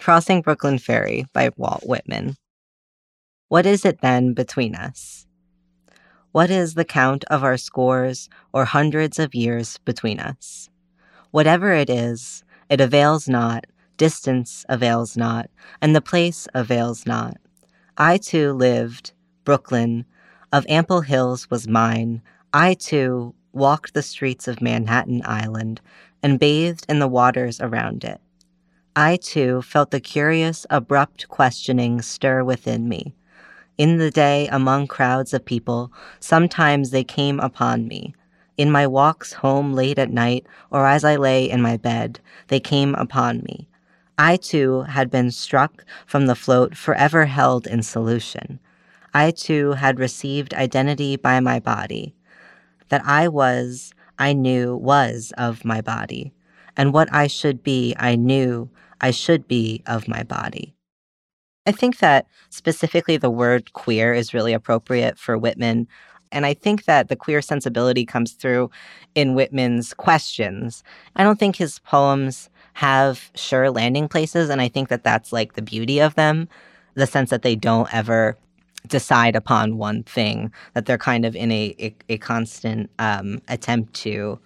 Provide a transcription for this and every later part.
Crossing Brooklyn Ferry by Walt Whitman. What is it then between us? What is the count of our scores or hundreds of years between us? Whatever it is, it avails not, distance avails not, and the place avails not. I too lived, Brooklyn, of ample hills was mine. I too walked the streets of Manhattan Island and bathed in the waters around it. I too felt the curious, abrupt questioning stir within me. In the day, among crowds of people, sometimes they came upon me. In my walks home late at night, or as I lay in my bed, they came upon me. I too had been struck from the float forever held in solution. I too had received identity by my body. That I was, I knew, was of my body. And what I should be, I knew I should be of my body. I think that specifically the word queer is really appropriate for Whitman. And I think that the queer sensibility comes through in Whitman's questions. I don't think his poems have sure landing places. And I think that that's like the beauty of them the sense that they don't ever decide upon one thing, that they're kind of in a, a, a constant um, attempt to,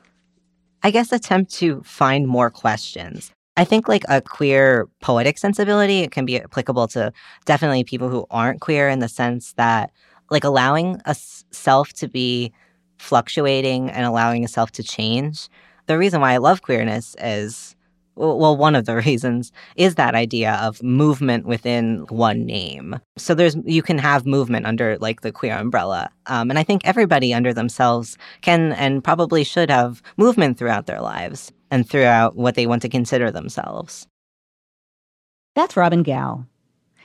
I guess, attempt to find more questions. I think like a queer poetic sensibility, it can be applicable to definitely people who aren't queer in the sense that like allowing a self to be fluctuating and allowing a self to change. The reason why I love queerness is well, one of the reasons is that idea of movement within one name. So there's you can have movement under like the queer umbrella, um, and I think everybody under themselves can and probably should have movement throughout their lives and throughout what they want to consider themselves. That's Robin Gow.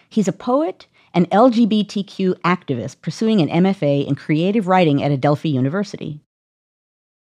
He's a poet and LGBTQ activist pursuing an MFA in creative writing at Adelphi University.